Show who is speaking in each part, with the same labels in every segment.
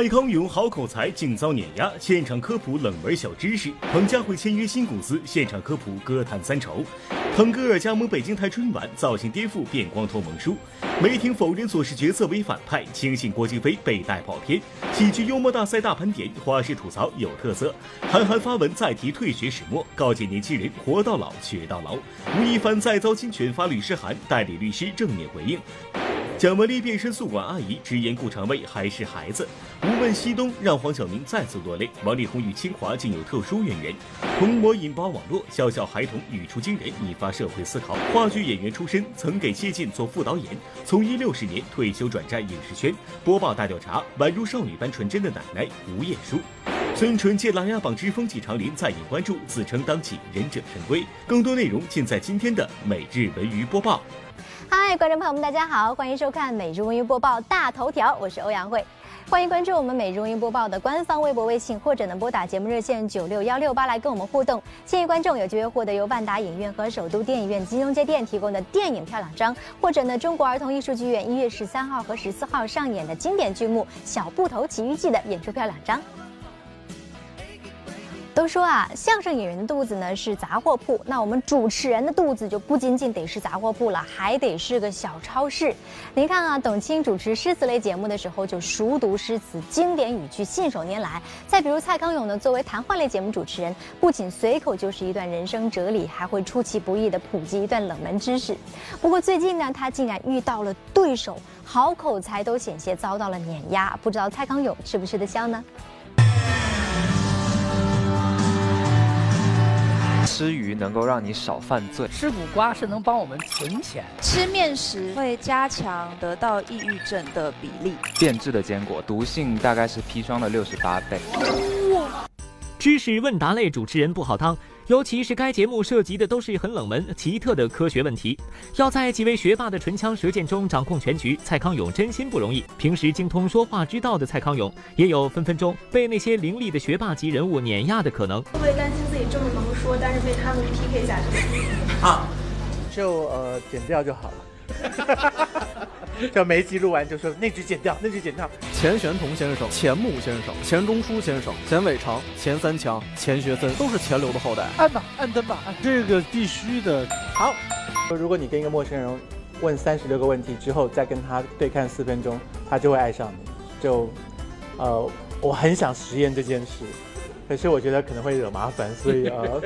Speaker 1: 蔡康永好口才竟遭碾压，现场科普冷门小知识。彭佳慧签约新公司，现场科普歌坛三丑。腾格尔加盟北京台春晚，造型颠覆变光头萌叔。梅婷否认左氏角色为反派，轻信郭京飞被带跑偏。喜剧幽默大赛大盘点，花式吐槽有特色。韩寒发文再提退学始末，告诫年轻人活到老学到老。吴亦凡再遭侵权发律师函，代理律师正面回应。蒋雯丽变身宿管阿姨，直言顾长卫还是孩子。无问西东让黄晓明再次落泪。王力宏与清华竟有特殊渊源。童模引爆网络，小小孩童语出惊人，引发社会思考。话剧演员出身，曾给谢晋做副导演，从医六十年退休转战影视圈。播报大调查，宛如少女般纯真的奶奶吴彦姝。孙淳借《琅琊榜之风起长林》再引关注，自称当起忍者神龟。更多内容尽在今天的每日文娱播报。
Speaker 2: 嗨，观众朋友们，大家好，欢迎收看每日文娱播报大头条，我是欧阳慧，欢迎关注我们每日文娱播报的官方微博、微信，或者呢拨打节目热线九六幺六八来跟我们互动。幸运观众有机会获得由万达影院和首都电影院金融街店提供的电影票两张，或者呢中国儿童艺术剧院一月十三号和十四号上演的经典剧目《小布头奇遇记》的演出票两张。都说啊，相声演员的肚子呢是杂货铺，那我们主持人的肚子就不仅仅得是杂货铺了，还得是个小超市。您看啊，董卿主持诗词类节目的时候就熟读诗词经典语句，信手拈来。再比如蔡康永呢，作为谈话类节目主持人，不仅随口就是一段人生哲理，还会出其不意的普及一段冷门知识。不过最近呢，他竟然遇到了对手，好口才都险些遭到了碾压，不知道蔡康永吃不吃得消呢？
Speaker 3: 吃鱼能够让你少犯罪，
Speaker 4: 吃苦瓜是能帮我们存钱，
Speaker 5: 吃面食会加强得到抑郁症的比例。
Speaker 3: 变质的坚果毒性大概是砒霜的六十八倍。
Speaker 6: 知识问答类主持人不好当。尤其是该节目涉及的都是很冷门、奇特的科学问题，要在几位学霸的唇枪舌剑中掌控全局，蔡康永真心不容易。平时精通说话之道的蔡康永，也有分分钟被那些凌厉的学霸级人物碾压的可能。
Speaker 7: 会不会担心自己这么能说，但是被他们 PK 下去？
Speaker 8: 啊，就呃剪掉就好了。就没记录完就说那句剪掉，那句剪掉。
Speaker 9: 钱玄同先生、钱穆先生、钱钟书先生、钱伟长、钱三强、钱学森都是钱流的后代。
Speaker 8: 按吧，按灯吧，按
Speaker 10: 这个必须的。
Speaker 8: 好，如果你跟一个陌生人问三十六个问题之后，再跟他对看四分钟，他就会爱上你。就，呃，我很想实验这件事，可是我觉得可能会惹麻烦，所以呃。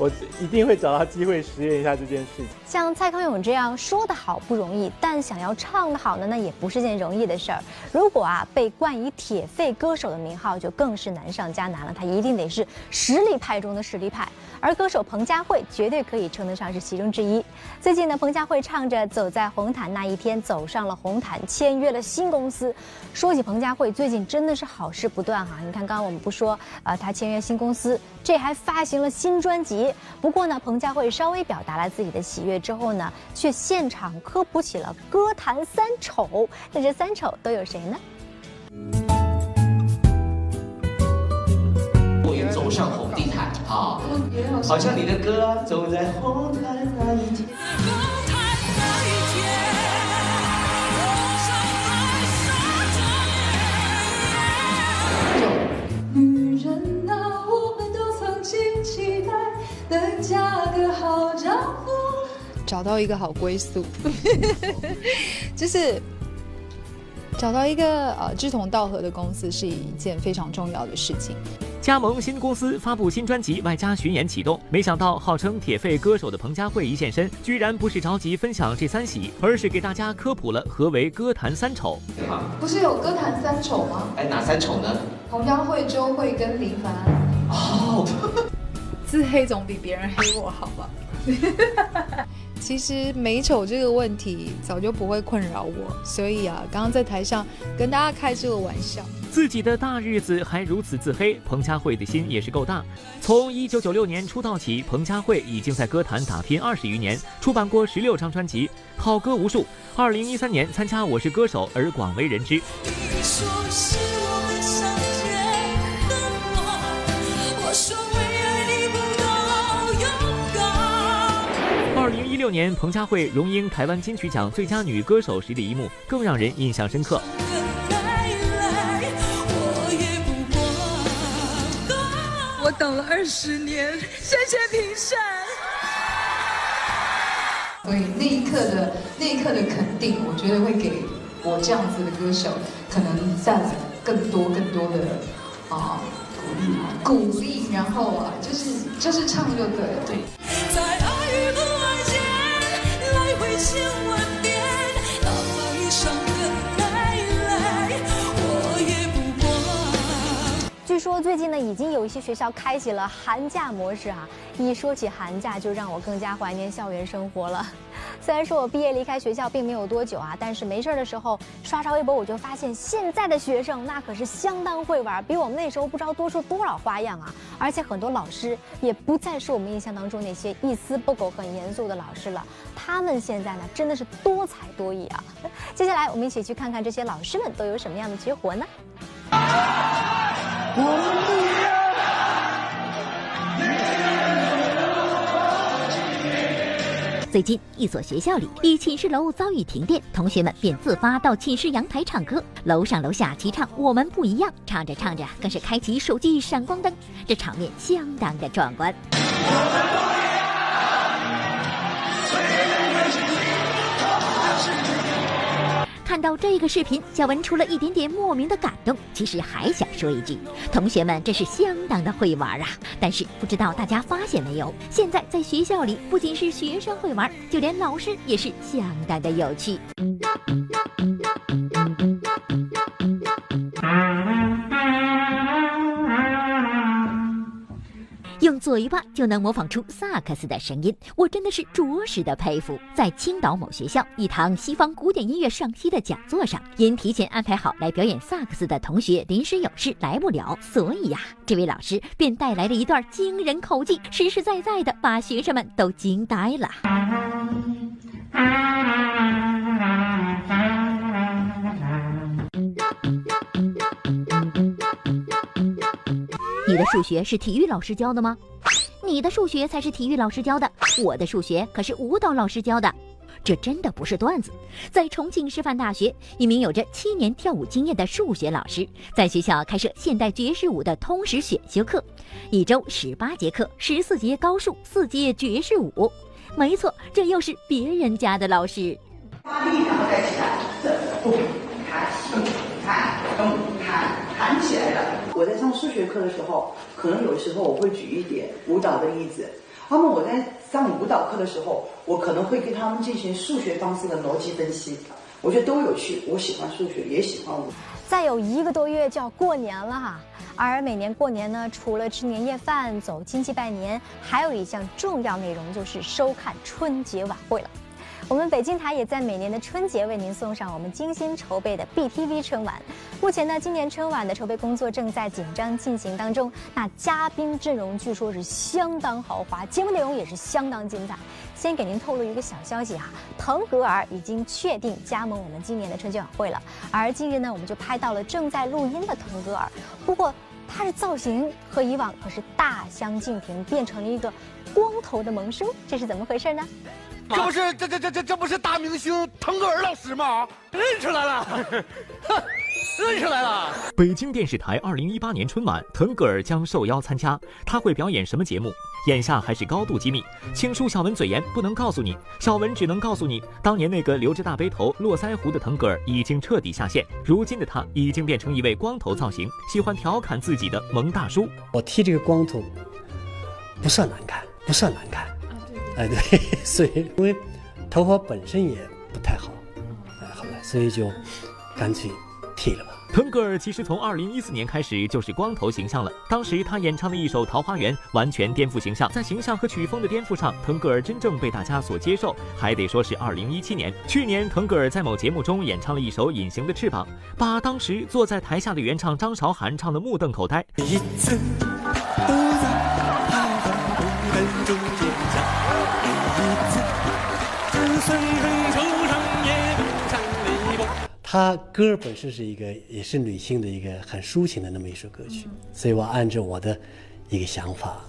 Speaker 8: 我一定会找到机会实验一下这件事。
Speaker 2: 像蔡康永这样说的好不容易，但想要唱的好呢，那也不是件容易的事儿。如果啊被冠以“铁肺歌手”的名号，就更是难上加难了。他一定得是实力派中的实力派，而歌手彭佳慧绝对可以称得上是其中之一。最近呢，彭佳慧唱着《走在红毯那一天》，走上了红毯，签约了新公司。说起彭佳慧，最近真的是好事不断哈。你看，刚刚我们不说啊，她签约新公司，这还发行了新专辑。不过呢，彭佳慧稍微表达了自己的喜悦之后呢，却现场科普起了歌坛三丑。那这三丑都有谁呢？
Speaker 11: 我愿走上红地好像你的歌走在红毯那一天。
Speaker 12: 女人啊，我们都曾经期待能嫁个好丈夫找到一个好归宿，就是找到一个呃志同道合的公司是一件非常重要的事情。
Speaker 6: 加盟新公司，发布新专辑，外加巡演启动。没想到号称铁肺歌手的彭佳慧一现身，居然不是着急分享这三喜，而是给大家科普了何为歌坛三丑。
Speaker 13: 不是有歌坛三丑吗？
Speaker 11: 哎，哪三丑呢？
Speaker 13: 彭佳慧、周慧跟林凡。哦，
Speaker 12: 自黑总比别人黑我好吧？其实美丑这个问题早就不会困扰我，所以啊，刚刚在台上跟大家开这个玩笑。
Speaker 6: 自己的大日子还如此自黑，彭佳慧的心也是够大。从一九九六年出道起，彭佳慧已经在歌坛打拼二十余年，出版过十六张专辑，好歌无数。二零一三年参加《我是歌手》而广为人知。二零一六年，彭佳慧荣膺台湾金曲奖最佳女歌手时的一幕更让人印象深刻。
Speaker 10: 二十年，谢谢评审。
Speaker 13: 所以那一刻的那一刻的肯定，我觉得会给我这样子的歌手，可能带来更多更多的啊鼓励，鼓励，然后啊，就是就是唱就对了。对。在爱与不爱间来回千万
Speaker 2: 说最近呢，已经有一些学校开启了寒假模式啊。一说起寒假，就让我更加怀念校园生活了。虽然说我毕业离开学校并没有多久啊，但是没事的时候刷刷微博，我就发现现在的学生那可是相当会玩，比我们那时候不知道多出多少花样啊！而且很多老师也不再是我们印象当中那些一丝不苟、很严肃的老师了，他们现在呢真的是多才多艺啊！接下来我们一起去看看这些老师们都有什么样的绝活呢？
Speaker 14: 最近，一所学校里，一寝室楼遭遇停电，同学们便自发到寝室阳台唱歌，楼上楼下齐唱“我们不一样”，唱着唱着更是开启手机闪光灯，这场面相当的壮观。看到这个视频，小文除了一点点莫名的感动，其实还想说一句：同学们这是相当的会玩啊！但是不知道大家发现没有，现在在学校里，不仅是学生会玩，就连老师也是相当的有趣。嘴巴就能模仿出萨克斯的声音，我真的是着实的佩服。在青岛某学校一堂西方古典音乐上期的讲座上，因提前安排好来表演萨克斯的同学临时有事来不了，所以呀，这位老师便带来了一段惊人口技，实实在在的把学生们都惊呆了。你的数学是体育老师教的吗？你的数学才是体育老师教的，我的数学可是舞蹈老师教的。这真的不是段子。在重庆师范大学，一名有着七年跳舞经验的数学老师，在学校开设现代爵士舞的通识选修课，一周十八节课，十四节高数，四节爵士舞。没错，这又是别人家的老师。
Speaker 15: 发力，然后再起来，这不看，看，动，看，弹起来了。我在上数学课的时候，可能有时候我会举一点舞蹈的例子。那么我在上舞蹈课的时候，我可能会跟他们进行数学方式的逻辑分析。我觉得都有趣，我喜欢数学，也喜欢舞。
Speaker 2: 再有一个多月就要过年了哈，而每年过年呢，除了吃年夜饭、走亲戚拜年，还有一项重要内容就是收看春节晚会了。我们北京台也在每年的春节为您送上我们精心筹备的 BTV 春晚。目前呢，今年春晚的筹备工作正在紧张进行当中。那嘉宾阵容据说是相当豪华，节目内容也是相当精彩。先给您透露一个小消息哈，腾格尔已经确定加盟我们今年的春节晚会了。而近日呢，我们就拍到了正在录音的腾格尔，不过他的造型和以往可是大相径庭，变成了一个光头的萌叔，这是怎么回事呢？
Speaker 16: 这不是这这这这这不是大明星腾格尔老师吗？认出来了，认出来了。
Speaker 6: 北京电视台二零一八年春晚，腾格尔将受邀参加，他会表演什么节目？眼下还是高度机密，请恕小文嘴严，不能告诉你。小文只能告诉你，当年那个留着大背头、络腮胡的腾格尔已经彻底下线，如今的他已经变成一位光头造型，喜欢调侃自己的萌大叔。
Speaker 17: 我剃这个光头，不算难看，不算难看。哎，对，所以因为头发本身也不太好，哎，后来所以就干脆剃了吧。
Speaker 6: 腾格尔其实从二零一四年开始就是光头形象了，当时他演唱的一首《桃花源》完全颠覆形象，在形象和曲风的颠覆上，腾格尔真正被大家所接受，还得说是二零一七年。去年，腾格尔在某节目中演唱了一首《隐形的翅膀》，把当时坐在台下的原唱张韶涵唱得目瞪口呆。一次
Speaker 17: 他歌本身是一个，也是女性的一个很抒情的那么一首歌曲，所以我按照我的一个想法，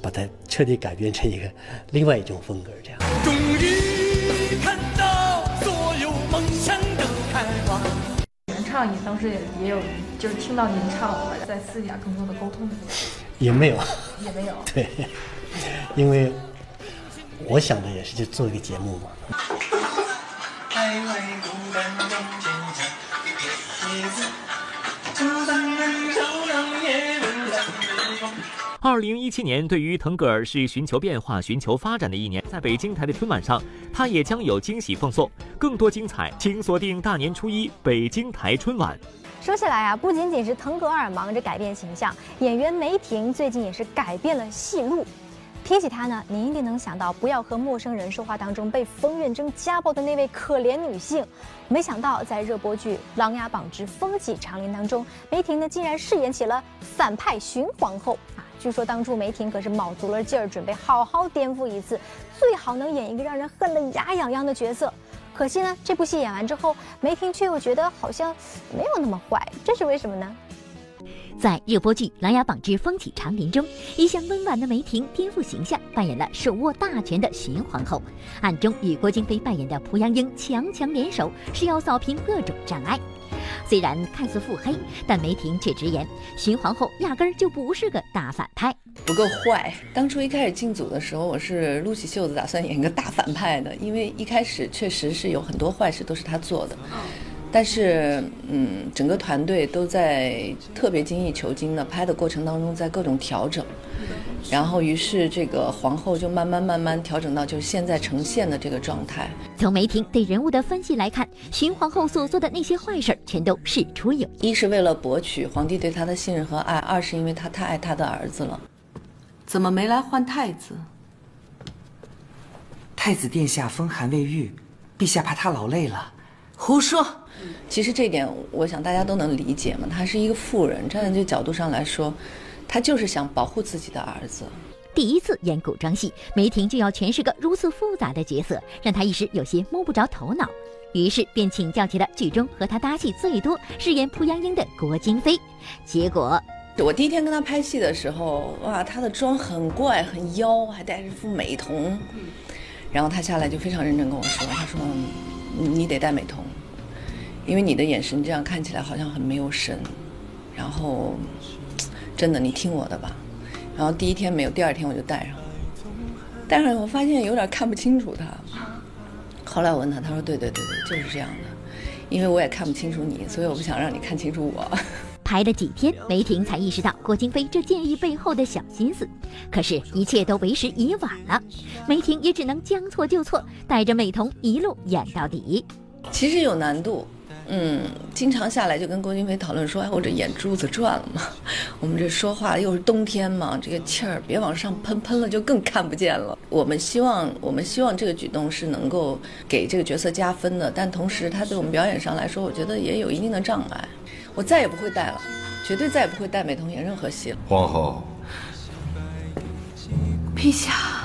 Speaker 17: 把它彻底改编成一个另外一种风格，这样。终于看到所有梦想
Speaker 18: 的开花。原唱你当时也也有，就是听到您唱，在私底下更多的沟通。
Speaker 17: 也没有，
Speaker 2: 也没有。
Speaker 17: 对，因为我想的也是就做一个节目嘛。
Speaker 6: 二零一七年对于腾格尔是寻求变化、寻求发展的一年，在北京台的春晚上，他也将有惊喜奉送。更多精彩，请锁定大年初一北京台春晚。
Speaker 2: 说起来啊，不仅仅是腾格尔忙着改变形象，演员梅婷最近也是改变了戏路。提起她呢，您一定能想到不要和陌生人说话当中被冯远征家暴的那位可怜女性。没想到在热播剧《琅琊榜之风起长林》当中，梅婷呢竟然饰演起了反派荀皇后啊！据说当初梅婷可是卯足了劲儿，准备好好颠覆一次，最好能演一个让人恨得牙痒痒的角色。可惜呢，这部戏演完之后，梅婷却又觉得好像没有那么坏，这是为什么呢？
Speaker 14: 在热播剧《琅琊榜之风起长林》中，一向温婉的梅婷颠覆形象，扮演了手握大权的荀皇后，暗中与郭京飞扮演的濮阳英强强联手，是要扫平各种障碍。虽然看似腹黑，但梅婷却直言，荀皇后压根儿就不是个大反派，
Speaker 18: 不够坏。当初一开始进组的时候，我是撸起袖子打算演个大反派的，因为一开始确实是有很多坏事都是他做的。但是，嗯，整个团队都在特别精益求精的拍的过程当中，在各种调整，然后于是这个皇后就慢慢慢慢调整到就是现在呈现的这个状态。
Speaker 14: 从梅婷对人物的分析来看，荀皇后所做的那些坏事全都事出有
Speaker 18: 因，一是为了博取皇帝对她的信任和爱，二是因为她太爱她的儿子了。
Speaker 19: 怎么没来换太子？太子殿下风寒未愈，陛下怕他劳累了。
Speaker 18: 胡说！其实这点，我想大家都能理解嘛。他是一个富人，站在这角度上来说，他就是想保护自己的儿子。
Speaker 14: 第一次演古装戏，梅婷就要诠释个如此复杂的角色，让她一时有些摸不着头脑。于是便请教起了剧中和她搭戏最多、饰演濮阳英的郭京飞。结果，
Speaker 18: 我第一天跟她拍戏的时候，哇，她的妆很怪，很妖，还戴着副美瞳。然后她下来就非常认真跟我说：“她说，你得戴美瞳。”因为你的眼神这样看起来好像很没有神，然后真的你听我的吧，然后第一天没有，第二天我就戴上了，戴上我发现有点看不清楚他。后来我问他，他说对对对对，就是这样的，因为我也看不清楚你，所以我不想让你看清楚我。
Speaker 14: 排了几天，梅婷才意识到郭京飞这建议背后的小心思，可是，一切都为时已晚了，梅婷也只能将错就错，戴着美瞳一路演到底。
Speaker 18: 其实有难度。嗯，经常下来就跟郭京飞讨论说：“哎，我这眼珠子转了吗？我们这说话又是冬天嘛，这个气儿别往上喷，喷了就更看不见了。”我们希望，我们希望这个举动是能够给这个角色加分的，但同时他对我们表演上来说，我觉得也有一定的障碍。我再也不会戴了，绝对再也不会戴美瞳演任何戏了。
Speaker 20: 皇后，
Speaker 13: 陛下。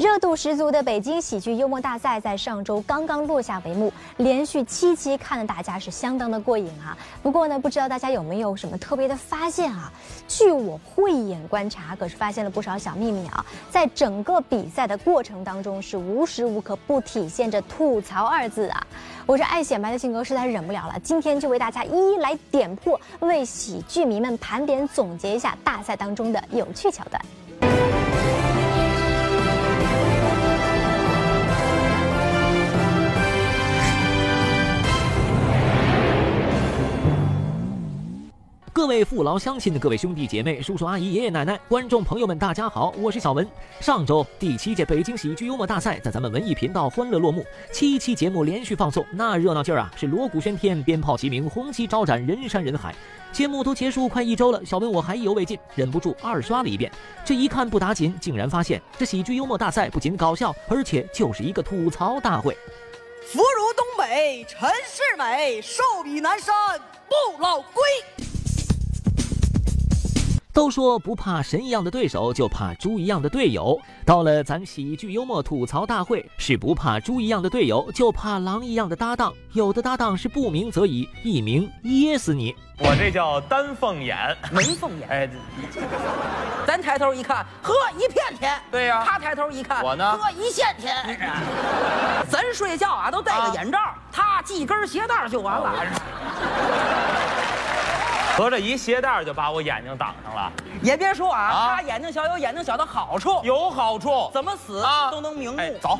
Speaker 2: 热度十足的北京喜剧幽默大赛在上周刚刚落下帷幕，连续七期看的大家是相当的过瘾啊。不过呢，不知道大家有没有什么特别的发现啊？据我慧眼观察，可是发现了不少小秘密啊。在整个比赛的过程当中，是无时无刻不体现着吐槽二字啊。我这爱显摆的性格实在是忍不了了，今天就为大家一一来点破，为喜剧迷们盘点总结一下大赛当中的有趣桥段。
Speaker 6: 各位父老乡亲的各位兄弟姐妹、叔叔阿姨、爷爷奶奶、观众朋友们，大家好，我是小文。上周第七届北京喜剧幽默大赛在咱们文艺频道欢乐落幕，七期节目连续放送，那热闹劲儿啊，是锣鼓喧天、鞭炮齐鸣、红旗招展、人山人海。节目都结束快一周了，小文我还意犹未尽，忍不住二刷了一遍。这一看不打紧，竟然发现这喜剧幽默大赛不仅搞笑，而且就是一个吐槽大会。
Speaker 21: 福如东北，陈世美，寿比南山不老龟。
Speaker 6: 都说不怕神一样的对手，就怕猪一样的队友。到了咱喜剧幽默吐槽大会，是不怕猪一样的队友，就怕狼一样的搭档。有的搭档是不鸣则已，一鸣噎死你。
Speaker 22: 我这叫丹凤眼，
Speaker 21: 门凤眼。
Speaker 22: 哎，
Speaker 21: 咱抬头一看，呵，一片天。
Speaker 22: 对呀。
Speaker 21: 他抬头一看，
Speaker 22: 我呢，
Speaker 21: 呵，一线天。咱睡觉啊，都戴个眼罩，他系根鞋带就完了。
Speaker 22: 合着一鞋带就把我眼睛挡上了。
Speaker 21: 也别说啊，他眼睛小有眼睛小的好处，
Speaker 22: 有好处，
Speaker 21: 怎么死都能瞑目。
Speaker 22: 走。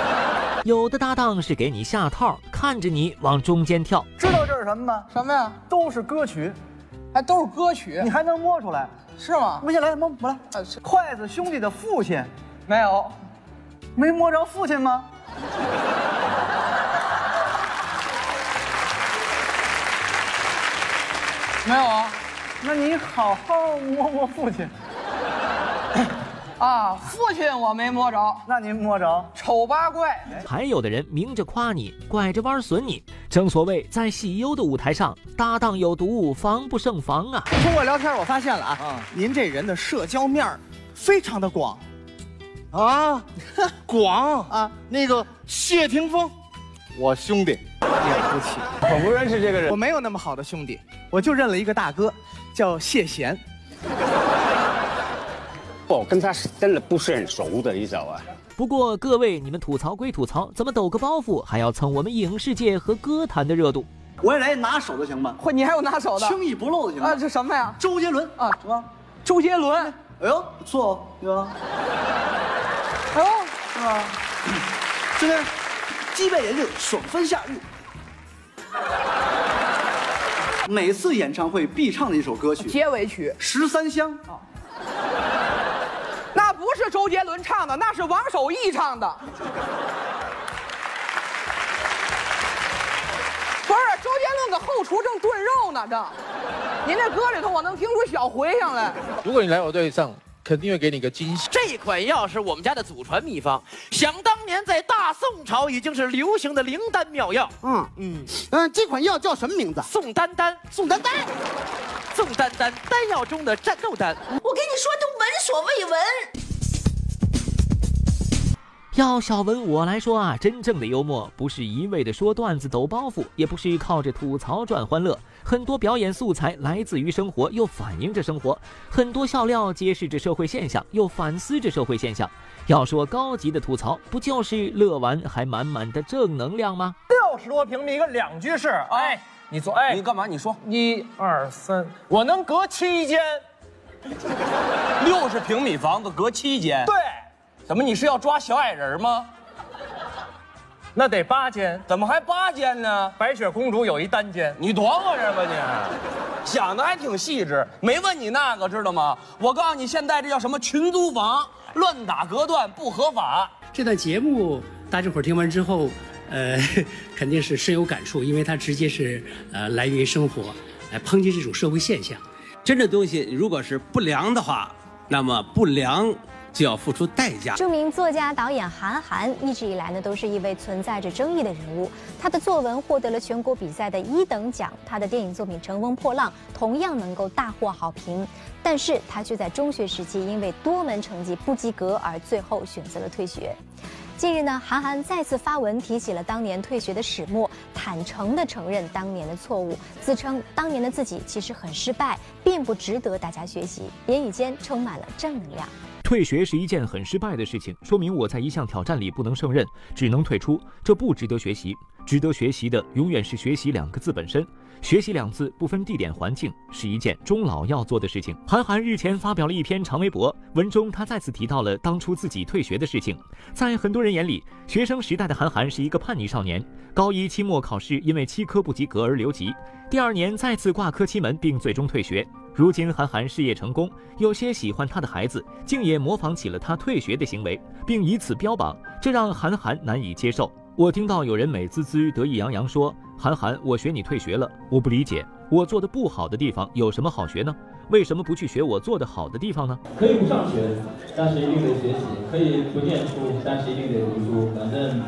Speaker 6: 有的搭档是给你下套，看着你往中间跳。
Speaker 23: 知道这是什么吗？
Speaker 21: 什么呀？
Speaker 23: 都是歌曲，
Speaker 21: 还都是歌曲，
Speaker 23: 你还能摸出来？
Speaker 21: 是吗？
Speaker 23: 摸下来，摸摸来。筷子兄弟的父亲，
Speaker 21: 没有，
Speaker 23: 没摸着父亲吗？
Speaker 21: 没有啊，
Speaker 23: 那你好好摸摸父亲。
Speaker 21: 啊，父亲我没摸着，
Speaker 23: 那您摸着？
Speaker 21: 丑八怪。
Speaker 6: 还有的人明着夸你，拐着弯损你。正所谓在喜忧的舞台上，搭档有毒，防不胜防啊。
Speaker 23: 通过聊天，我发现了啊，您这人的社交面非常的广。
Speaker 16: 啊，广啊！那个谢霆锋，我兄弟。
Speaker 23: 了不起，
Speaker 16: 我不认识这个人。
Speaker 23: 我没有那么好的兄弟，我就认了一个大哥，叫谢贤。
Speaker 20: 我跟他是真的不是很熟的，你知道吧？
Speaker 6: 不过各位，你们吐槽归吐槽，怎么抖个包袱还要蹭我们影视界和歌坛的热度？
Speaker 23: 我也来拿手的行吗？
Speaker 21: 会，你还有拿手的，
Speaker 23: 轻易不露的行吗？
Speaker 21: 啊，这什么呀？
Speaker 23: 周杰伦
Speaker 21: 啊，
Speaker 23: 什么？
Speaker 21: 周杰伦。
Speaker 23: 哎呦，不错哦，对吧？
Speaker 21: 哎呦，
Speaker 23: 是吧？这边鸡背也就爽风夏日。每次演唱会必唱的一首歌曲，
Speaker 21: 结尾曲《
Speaker 23: 十三香》啊，
Speaker 21: 那不是周杰伦唱的，那是王守义唱的。不是周杰伦搁后厨正炖肉呢，这。您这歌里头我能听出小茴香来。
Speaker 24: 如果你来我队上，肯定会给你个惊喜。
Speaker 21: 这款药是我们家的祖传秘方，想当年在大宋朝已经是流行的灵丹妙药。
Speaker 23: 嗯嗯嗯，这款药叫什么名字？
Speaker 21: 宋丹丹，
Speaker 23: 宋丹丹，
Speaker 21: 宋丹丹，丹药中的战斗丹。
Speaker 10: 我跟你说，都闻所未闻。
Speaker 6: 要小文我来说啊，真正的幽默不是一味的说段子抖包袱，也不是靠着吐槽赚欢乐。很多表演素材来自于生活，又反映着生活；很多笑料揭示着社会现象，又反思着社会现象。要说高级的吐槽，不就是乐完还满满的正能量吗？
Speaker 24: 六十多平米一个两居室，哎，你坐，哎，
Speaker 21: 你干嘛？你说，
Speaker 24: 一二三，我能隔七间。
Speaker 21: 六十平米房子隔七间？
Speaker 24: 对。
Speaker 21: 怎么？你是要抓小矮人吗？
Speaker 24: 那得八间，
Speaker 21: 怎么还八间呢？
Speaker 24: 白雪公主有一单间，
Speaker 21: 你躲我这吧你？想的还挺细致，没问你那个知道吗？我告诉你，现在这叫什么群租房，乱打隔断不合法。
Speaker 25: 这段节目大家伙听完之后，呃，肯定是深有感触，因为它直接是呃来源于生活，来抨击这种社会现象。
Speaker 26: 真的东西如果是不良的话，那么不良。就要付出代价。
Speaker 2: 著名作家导演韩寒一直以来呢，都是一位存在着争议的人物。他的作文获得了全国比赛的一等奖，他的电影作品《乘风破浪》同样能够大获好评。但是他却在中学时期因为多门成绩不及格而最后选择了退学。近日呢，韩寒再次发文提起了当年退学的始末，坦诚地承认当年的错误，自称当年的自己其实很失败，并不值得大家学习，言语间充满了正能量。
Speaker 6: 退学是一件很失败的事情，说明我在一项挑战里不能胜任，只能退出，这不值得学习。值得学习的永远是“学习”两个字本身。学习两字不分地点环境，是一件终老要做的事情。韩寒日前发表了一篇长微博，文中他再次提到了当初自己退学的事情。在很多人眼里，学生时代的韩寒是一个叛逆少年。高一期末考试因为七科不及格而留级，第二年再次挂科七门，并最终退学。如今韩寒事业成功，有些喜欢他的孩子竟也模仿起了他退学的行为，并以此标榜，这让韩寒难以接受。我听到有人美滋滋、得意洋洋说：“韩寒，我学你退学了。”我不理解，我做的不好的地方有什么好学呢？为什么不去学我做的好的地方呢？
Speaker 27: 可以不上学，但是一定得学习；可以不念书，但是一定得读书。反正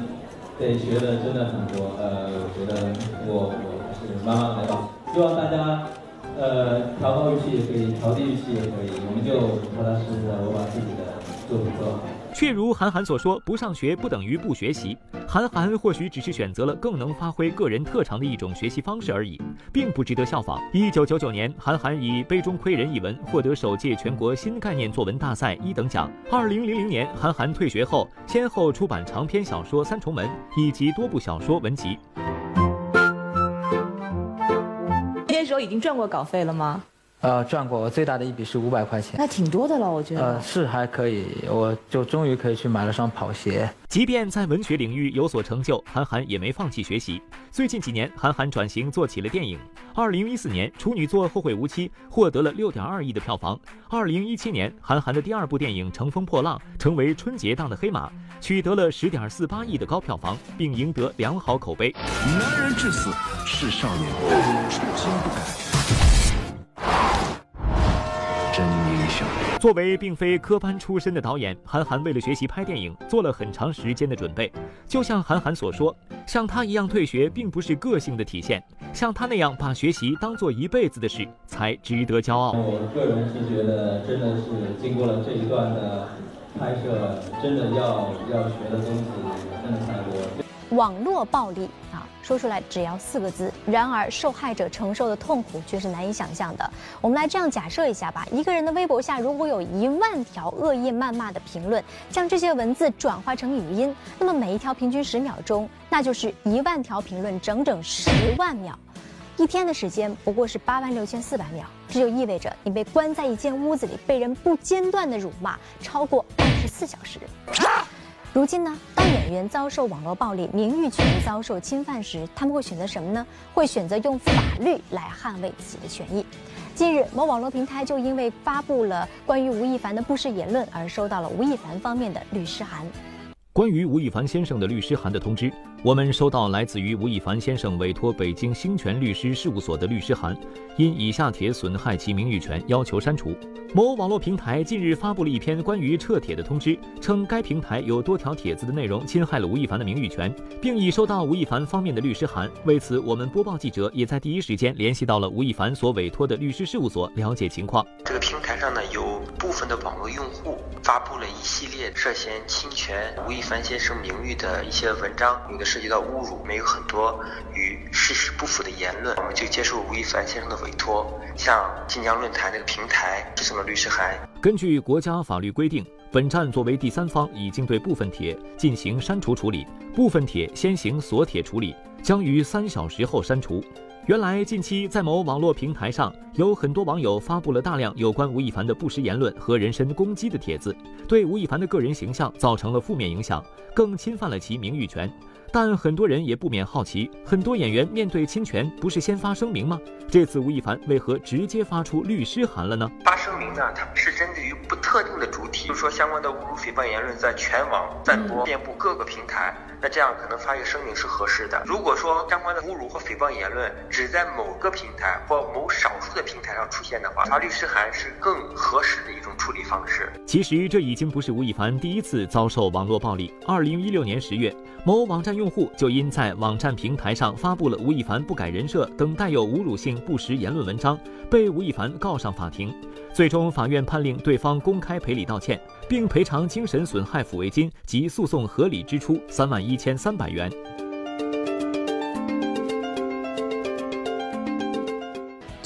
Speaker 27: 得学的真的很多。呃，我觉得我我还是慢慢来吧。希望大家，呃，调高预期也可以，调低预期也可以。我们就踏踏实实的，我把自己的作品做好。
Speaker 6: 却如韩寒所说，不上学不等于不学习。韩寒或许只是选择了更能发挥个人特长的一种学习方式而已，并不值得效仿。一九九九年，韩寒以《杯中窥人》一文获得首届全国新概念作文大赛一等奖。二零零零年，韩寒退学后，先后出版长篇小说《三重门》以及多部小说文集。
Speaker 28: 已经赚过稿费了吗？
Speaker 29: 呃，赚过，我最大的一笔是五百块钱，
Speaker 28: 那挺多的了，我觉得。
Speaker 29: 呃，是还可以，我就终于可以去买了双跑鞋。
Speaker 6: 即便在文学领域有所成就，韩寒也没放弃学习。最近几年，韩寒转型做起了电影。二零一四年，处女作《后会无期》获得了六点二亿的票房。二零一七年，韩寒的第二部电影《乘风破浪》成为春节档的黑马，取得了十点四八亿的高票房，并赢得良好口碑。
Speaker 30: 男人至死是少年，初心不改。真英雄。
Speaker 6: 作为并非科班出身的导演，韩寒为了学习拍电影，做了很长时间的准备。就像韩寒所说，像他一样退学，并不是个性的体现，像他那样把学习当做一辈子的事，才值得骄傲。
Speaker 27: 我个人是觉得，真的是经过了这一段的拍摄，真的要要学的东西真的太多。
Speaker 2: 网络暴力啊，说出来只要四个字，然而受害者承受的痛苦却是难以想象的。我们来这样假设一下吧：一个人的微博下如果有一万条恶意谩骂的评论，将这些文字转化成语音，那么每一条平均十秒钟，那就是一万条评论，整整十万秒。一天的时间不过是八万六千四百秒，这就意味着你被关在一间屋子里，被人不间断的辱骂超过十四小时。如今呢，当演员遭受网络暴力、名誉权遭受侵犯时，他们会选择什么呢？会选择用法律来捍卫自己的权益。近日，某网络平台就因为发布了关于吴亦凡的不实言论而收到了吴亦凡方面的律师函。
Speaker 6: 关于吴亦凡先生的律师函的通知，我们收到来自于吴亦凡先生委托北京兴权律师事务所的律师函，因以下帖损害其名誉权，要求删除。某网络平台近日发布了一篇关于撤帖的通知，称该平台有多条帖子的内容侵害了吴亦凡的名誉权，并已收到吴亦凡方面的律师函。为此，我们播报记者也在第一时间联系到了吴亦凡所委托的律师事务所，了解情况。
Speaker 31: 这个平台上呢，有部分的网络用户发布了一系列涉嫌侵权吴亦凡先生名誉的一些文章，有的涉及到侮辱，没有很多与事实不符的言论。我们就接受吴亦凡先生的委托，向晋江论坛这个平台寄送了律师函。
Speaker 6: 根据国家法律规定，本站作为第三方，已经对部分帖进行删除处理，部分帖先行锁帖处理，将于三小时后删除。原来，近期在某网络平台上，有很多网友发布了大量有关吴亦凡的不实言论和人身攻击的帖子，对吴亦凡的个人形象造成了负面影响，更侵犯了其名誉权。但很多人也不免好奇，很多演员面对侵权不是先发声明吗？这次吴亦凡为何直接发出律师函了呢？
Speaker 31: 发声明呢，它是针对于不特定的主体，比如说相关的侮辱诽谤言论在全网散播，遍布各个平台，那这样可能发一个声明是合适的。如果说相关的侮辱或诽谤言论只在某个平台或某少数的平台上出现的话，发律师函是更合适的一种处理方式。
Speaker 6: 其实这已经不是吴亦凡第一次遭受网络暴力。二零一六年十月，某网站用用户就因在网站平台上发布了吴亦凡不改人设等带有侮辱性不实言论文章，被吴亦凡告上法庭。最终，法院判令对方公开赔礼道歉，并赔偿精神损害抚慰金及诉讼合理支出三万一千三百元。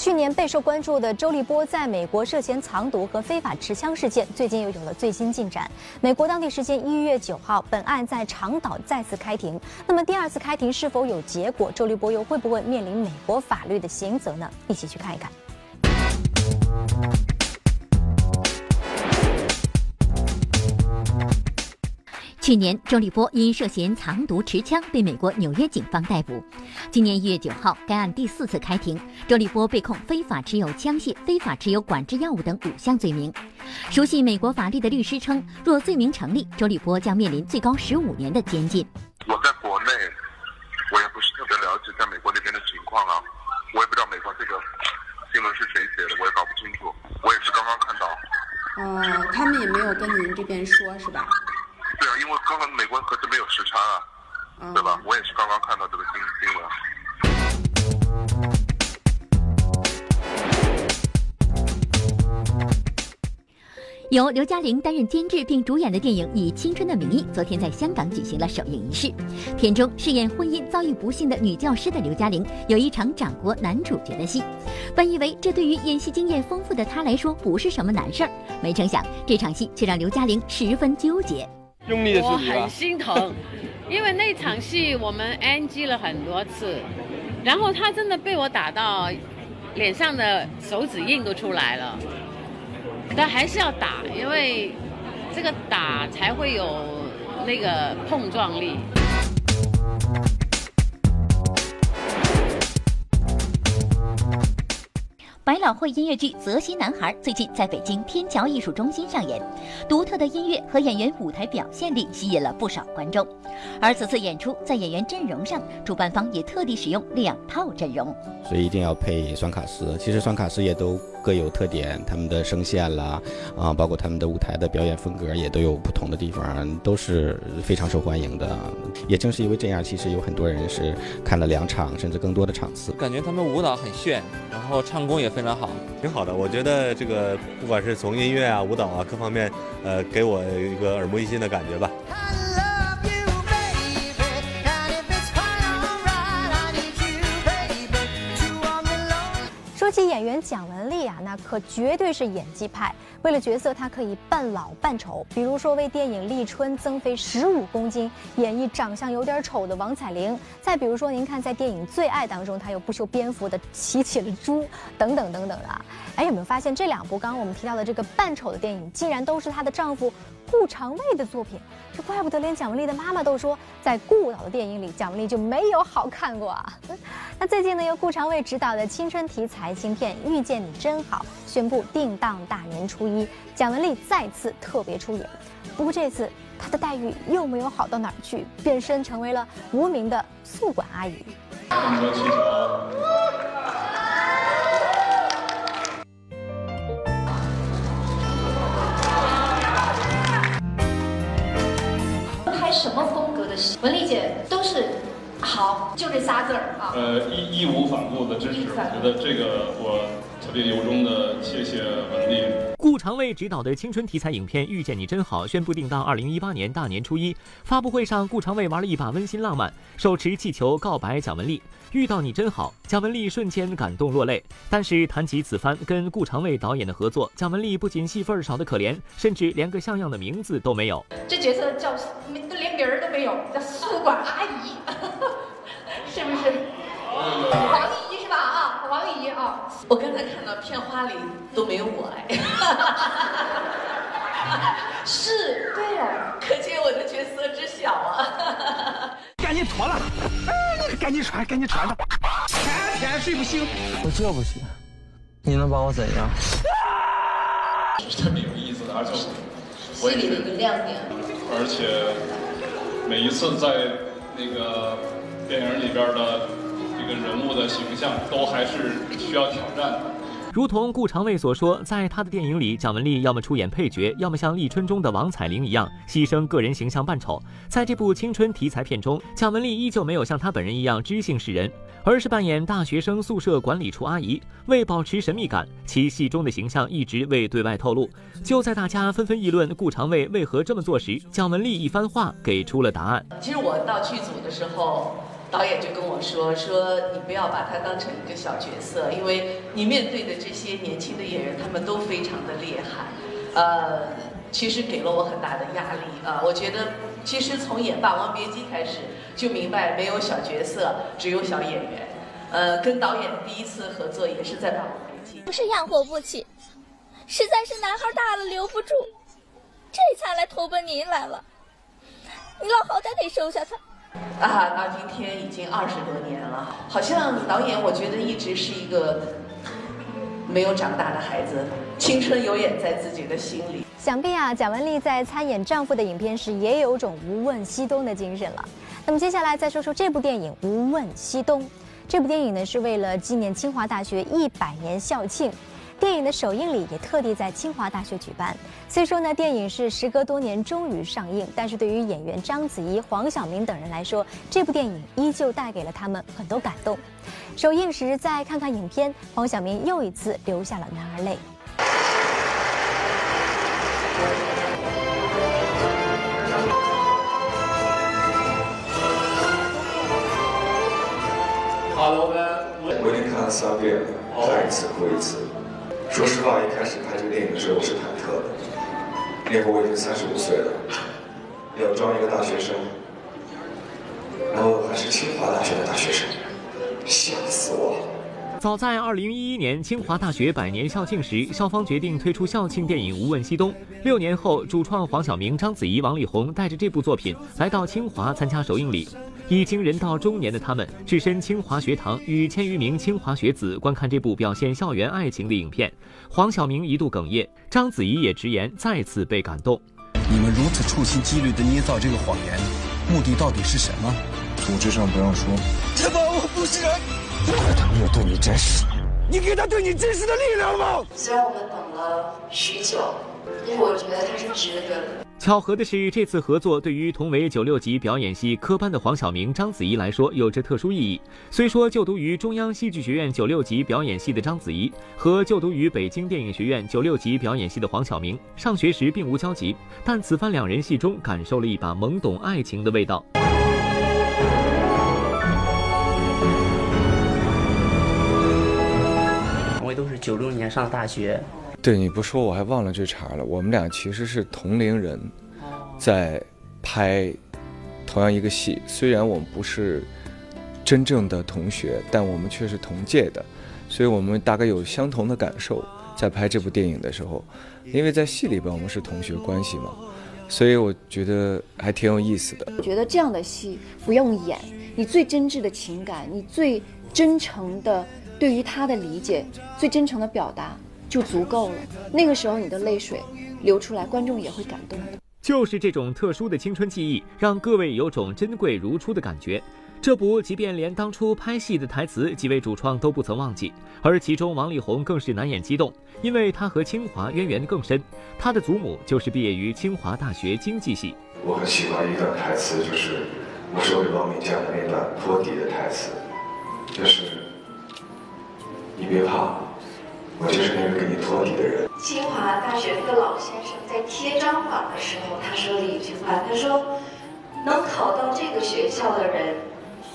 Speaker 2: 去年备受关注的周立波在美国涉嫌藏毒和非法持枪事件，最近又有了最新进展。美国当地时间一月九号，本案在长岛再次开庭。那么第二次开庭是否有结果？周立波又会不会面临美国法律的刑责呢？一起去看一看。
Speaker 14: 去年，周立波因涉嫌藏毒持枪被美国纽约警方逮捕。今年一月九号，该案第四次开庭，周立波被控非法持有枪械、非法持有管制药物等五项罪名。熟悉美国法律的律师称，若罪名成立，周立波将面临最高十五年的监禁。
Speaker 32: 我在国内，我也不是特别了解在美国那边的情况啊，我也不知道美国这个新闻是谁写的，我也搞不清楚。我也是刚刚看到。
Speaker 33: 哦，他们也没有跟您这边说，是吧？
Speaker 32: 刚刚美国可是没有时差啊，对吧？我也是刚刚看到这个新新闻。
Speaker 14: 由刘嘉玲担任监制并主演的电影《以青春的名义》昨天在香港举行了首映仪式。片中饰演婚姻遭遇不幸的女教师的刘嘉玲，有一场掌掴男主角的戏。本以为这对于演戏经验丰富的她来说不是什么难事儿，没成想这场戏却让刘嘉玲十分纠结。
Speaker 34: 用力的我很心疼，因为那场戏我们 NG 了很多次，然后他真的被我打到
Speaker 35: 脸上的手指印都出来了。但还是要打，因为这个打才会有那个碰撞力。
Speaker 14: 百老汇音乐剧《泽西男孩》最近在北京天桥艺术中心上演，独特的音乐和演员舞台表现力吸引了不少观众。而此次演出在演员阵容上，主办方也特地使用两套阵容，
Speaker 36: 所以一定要配双卡司。其实双卡司也都各有特点，他们的声线啦，啊，包括他们的舞台的表演风格也都有不同的地方，都是非常受欢迎的。也正是因为这样，其实有很多人是看了两场甚至更多的场次。
Speaker 37: 感觉他们舞蹈很炫，然后唱功也非常好，
Speaker 38: 挺好的。我觉得这个不管是从音乐啊、舞蹈啊各方面，呃，给我一个耳目一新的感觉吧。
Speaker 2: 说起演员蒋雯丽啊，那可绝对是演技派。为了角色，她可以扮老扮丑。比如说为电影《立春》增肥十五公斤，演绎长相有点丑的王彩玲；再比如说，您看在电影《最爱》当中，她又不修边幅的骑起了猪，等等等等的。哎，有没有发现这两部刚刚我们提到的这个扮丑的电影，竟然都是她的丈夫顾长卫的作品？这怪不得连蒋雯丽的妈妈都说，在顾导的电影里，蒋雯丽就没有好看过啊。那最近呢，由顾长卫执导的青春题材新片《遇见你真好》宣布定档大年初一，蒋雯丽再次特别出演。不过这次她的待遇又没有好到哪儿去，变身成为了无名的宿管阿姨。
Speaker 12: 拍什么风格的戏，文丽姐都是好，就这仨字儿啊。
Speaker 39: 呃，义义无反顾的支持，我觉得这个我特别由衷的谢谢文丽。
Speaker 6: 顾长卫执导的青春题材影片《遇见你真好》宣布定档二零一八年大年初一。发布会上，顾长卫玩了一把温馨浪漫，手持气球告白蒋雯丽：“遇到你真好。”蒋雯丽瞬间感动落泪。但是谈起此番跟顾长卫导演的合作，蒋雯丽不仅戏份少得可怜，甚至连个像样的名字都没有。
Speaker 12: 这角色叫连名儿都没有，叫宿管阿姨，是不是？王姨是吧？啊，王姨啊。
Speaker 10: 我刚才看到片花里都没有我哎。
Speaker 12: 是，对呀，
Speaker 10: 可见我的角色之小啊。
Speaker 40: 赶紧脱了，赶紧穿，赶紧穿吧。天天睡不醒。
Speaker 37: 我这不行，你能把我怎样？
Speaker 39: 特别有意思的，而且我
Speaker 10: 心里的一个亮点。
Speaker 39: 而且每一次在那个电影里边的这个人物的形象，都还是需要挑战的。
Speaker 6: 如同顾长卫所说，在他的电影里，蒋雯丽要么出演配角，要么像《立春》中的王彩玲一样牺牲个人形象扮丑。在这部青春题材片中，蒋雯丽依旧没有像她本人一样知性示人，而是扮演大学生宿舍管理处阿姨。为保持神秘感，其戏中的形象一直未对外透露。就在大家纷纷议论顾长卫为何这么做时，蒋雯丽一番话给出了答案。
Speaker 10: 其实我到剧组的时候。导演就跟我说：“说你不要把他当成一个小角色，因为你面对的这些年轻的演员，他们都非常的厉害。呃，其实给了我很大的压力啊。我觉得，其实从演《霸王别姬》开始就明白，没有小角色，只有小演员。呃，跟导演第一次合作也是在《霸王别姬》，
Speaker 41: 不是养活不起，实在是男孩大了留不住，这才来投奔您来了。你老好歹得收下他。”
Speaker 10: 啊，到今天已经二十多年了，好像导演我觉得一直是一个没有长大的孩子，青春永远在自己的心里。
Speaker 2: 想必啊，蒋雯丽在参演丈夫的影片时，也有种无问西东的精神了。那么接下来再说说这部电影《无问西东》。这部电影呢，是为了纪念清华大学一百年校庆。电影的首映礼也特地在清华大学举办。虽说呢，电影是时隔多年终于上映，但是对于演员章子怡、黄晓明等人来说，这部电影依旧带给了他们很多感动。首映时再看看影片，黄晓明又一次流下了男儿泪。
Speaker 39: 哈喽呗，
Speaker 42: 我已经看了三遍了，看一次哭一次。说实话，一开始拍这个电影的时候，我是忐忑的。那会儿我已经三十五岁了，要装一个大学生，然后还是清华大学的大学生，吓死我！
Speaker 6: 早在2011年清华大学百年校庆时，校方决定推出校庆电影《无问西东》。六年后，主创黄晓明、章子怡、王力宏带着这部作品来到清华参加首映礼。已经人到中年的他们，置身清华学堂，与千余名清华学子观看这部表现校园爱情的影片。黄晓明一度哽咽，章子怡也直言再次被感动。
Speaker 43: 你们如此处心积虑地捏造这个谎言，目的到底是什么？
Speaker 42: 组织上不让说。
Speaker 16: 他妈我不是人，
Speaker 42: 他没有对你真实，
Speaker 16: 你给他对你真实的力量吗？
Speaker 10: 虽然我们等了许久，但是我觉得他是值得的。
Speaker 6: 巧合的是，这次合作对于同为九六级表演系科班的黄晓明、章子怡来说有着特殊意义。虽说就读于中央戏剧学院九六级表演系的章子怡和就读于北京电影学院九六级表演系的黄晓明上学时并无交集，但此番两人戏中感受了一把懵懂爱情的味道。
Speaker 44: 我都是九六年上大学。
Speaker 45: 对你不说我还忘了这茬了。我们俩其实是同龄人，在拍同样一个戏。虽然我们不是真正的同学，但我们却是同届的，所以我们大概有相同的感受。在拍这部电影的时候，因为在戏里边我们是同学关系嘛，所以我觉得还挺有意思的。
Speaker 46: 我觉得这样的戏不用演，你最真挚的情感，你最真诚的对于他的理解，最真诚的表达。就足够了。那个时候，你的泪水流出来，观众也会感动的。
Speaker 6: 就是这种特殊的青春记忆，让各位有种珍贵如初的感觉。这不，即便连当初拍戏的台词，几位主创都不曾忘记。而其中，王力宏更是难掩激动，因为他和清华渊源更深。他的祖母就是毕业于清华大学经济系。
Speaker 42: 我很喜欢一段台词，就是我手里王敏佳的那段托底的台词，就是你别怕。我就是那个给你托底的人。
Speaker 10: 清华大学那个老先生在贴张榜的时候，他说了一句话，他说：“能考到这个学校的人，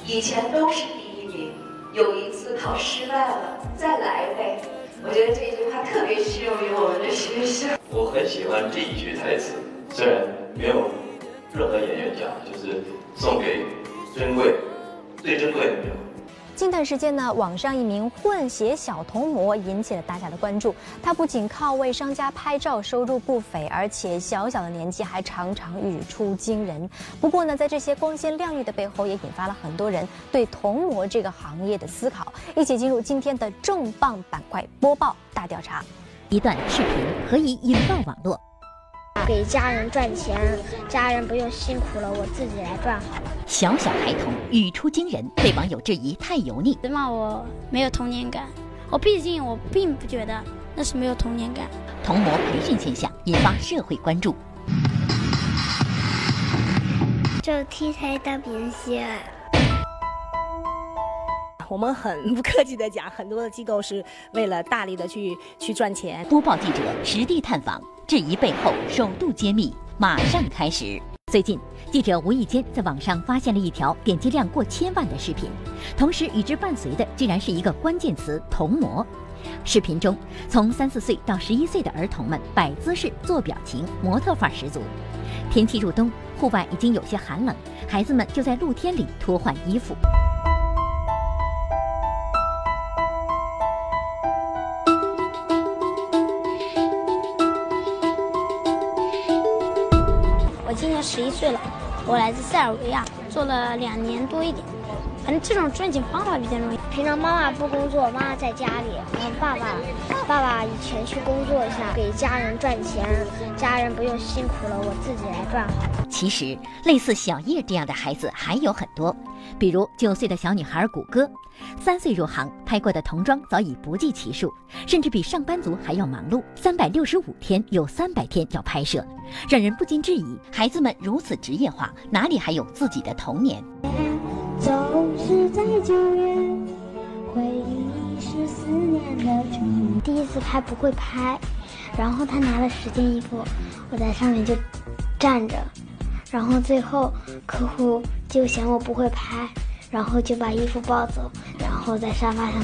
Speaker 10: 以前都是第一名，有一次考失败了，再来呗。”我觉得这句话特别适用于我们的学校。
Speaker 47: 我很喜欢这一句台词，虽然没有任何演员讲，就是送给珍贵、最珍贵的人。
Speaker 2: 近段时间呢，网上一名混血小童模引起了大家的关注。他不仅靠为商家拍照收入不菲，而且小小的年纪还常常语出惊人。不过呢，在这些光鲜亮丽的背后，也引发了很多人对童模这个行业的思考。一起进入今天的重磅板块播报大调查。
Speaker 14: 一段视频何以引爆网络？
Speaker 48: 给家人赚钱，家人不用辛苦了，我自己来赚好了。
Speaker 14: 小小孩童语出惊人，被网友质疑太油腻，
Speaker 48: 骂我没有童年感。我毕竟我并不觉得那是没有童年感。
Speaker 14: 童模培训现象引发社会关注。
Speaker 48: 就替代当明星。
Speaker 49: 我们很不客气的讲，很多的机构是为了大力的去去赚钱。
Speaker 14: 播报记者实地探访，质疑背后首度揭秘，马上开始。最近，记者无意间在网上发现了一条点击量过千万的视频，同时与之伴随的竟然是一个关键词“童模”。视频中，从三四岁到十一岁的儿童们摆姿势、做表情，模特范儿十足。天气入冬，户外已经有些寒冷，孩子们就在露天里脱换衣服。
Speaker 48: 今年十一岁了，我来自塞尔维亚，做了两年多一点。反正这种赚钱方法比较容易。平常妈妈不工作，妈妈在家里，然后爸爸，爸爸以前去工作一下，给家人赚钱，家人不用辛苦了，我自己来赚好。
Speaker 14: 其实，类似小叶这样的孩子还有很多，比如九岁的小女孩谷歌，三岁入行，拍过的童装早已不计其数，甚至比上班族还要忙碌。三百六十五天有三百天要拍摄，让人不禁质疑：孩子们如此职业化，哪里还有自己的童年？是在九月，回忆是思念
Speaker 48: 的第一次拍不会拍，然后他拿了十件衣服，我在上面就站着，然后最后客户就嫌我不会拍，然后就把衣服抱走，然后在沙发上，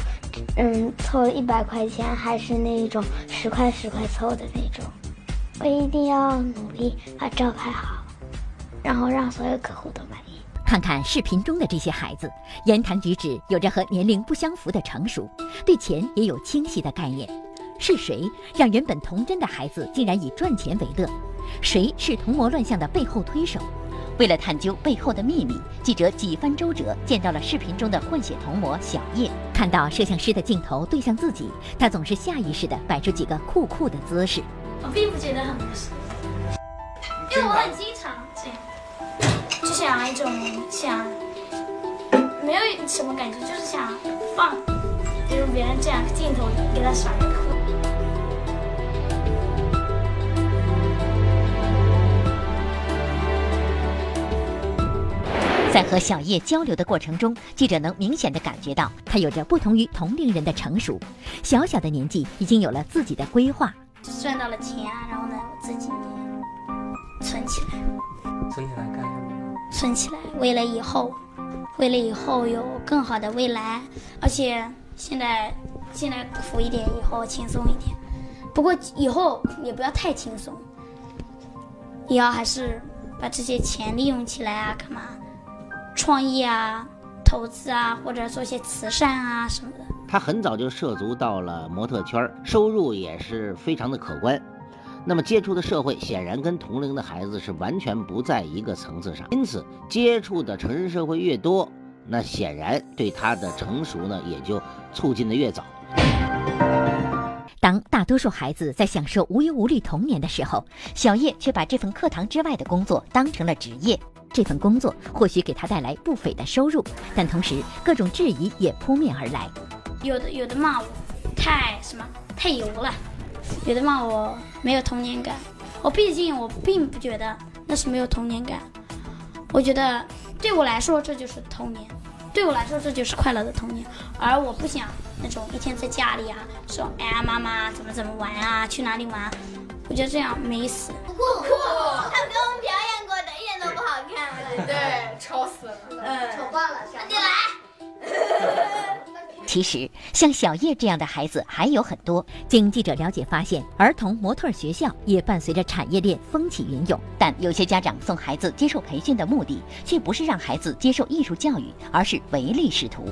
Speaker 48: 嗯，凑了一百块钱，还是那一种十块十块凑的那种。我一定要努力把照拍好，然后让所有客户都满意。
Speaker 14: 看看视频中的这些孩子，言谈举止有着和年龄不相符的成熟，对钱也有清晰的概念。是谁让原本童真的孩子竟然以赚钱为乐？谁是童模乱象的背后推手？为了探究背后的秘密，记者几番周折，见到了视频中的混血童模小叶。看到摄像师的镜头对向自己，他总是下意识地摆出几个酷酷的姿势。
Speaker 50: 我并不觉得很不适，因为我很经常这样，想一种想，没有什么感觉，就是想放，比如别人这样镜头给他甩。
Speaker 14: 在和小叶交流的过程中，记者能明显的感觉到他有着不同于同龄人的成熟，小小的年纪已经有了自己的规划。
Speaker 50: 赚到了钱啊，然后呢，我自己存起来。
Speaker 44: 存起来？
Speaker 50: 存起来，为了以后，为了以后有更好的未来。而且现在现在苦一点，以后轻松一点。不过以后也不要太轻松，也要还是把这些钱利用起来啊，干嘛？创业啊，投资啊，或者做些慈善啊什么的。
Speaker 35: 他很早就涉足到了模特圈，收入也是非常的可观。那么接触的社会显然跟同龄的孩子是完全不在一个层次上，因此接触的成人社会越多，那显然对他的成熟呢也就促进的越早。
Speaker 14: 当大多数孩子在享受无忧无虑童年的时候，小叶却把这份课堂之外的工作当成了职业。这份工作或许给他带来不菲的收入，但同时各种质疑也扑面而来。
Speaker 50: 有的有的骂我太什么太油了，有的骂我没有童年感。我毕竟我并不觉得那是没有童年感，我觉得对我来说这就是童年，对我来说这就是快乐的童年。而我不想那种一天在家里啊说哎呀妈妈怎么怎么玩啊去哪里玩，我觉得这样没意思。
Speaker 51: 酷酷，他给我们表演过的一点都不好看。
Speaker 50: 对，丑死了，
Speaker 51: 嗯，丑爆了，你来。
Speaker 14: 其实，像小叶这样的孩子还有很多。经记者了解发现，儿童模特学校也伴随着产业链风起云涌。但有些家长送孩子接受培训的目的，却不是让孩子接受艺术教育，而是唯利是图。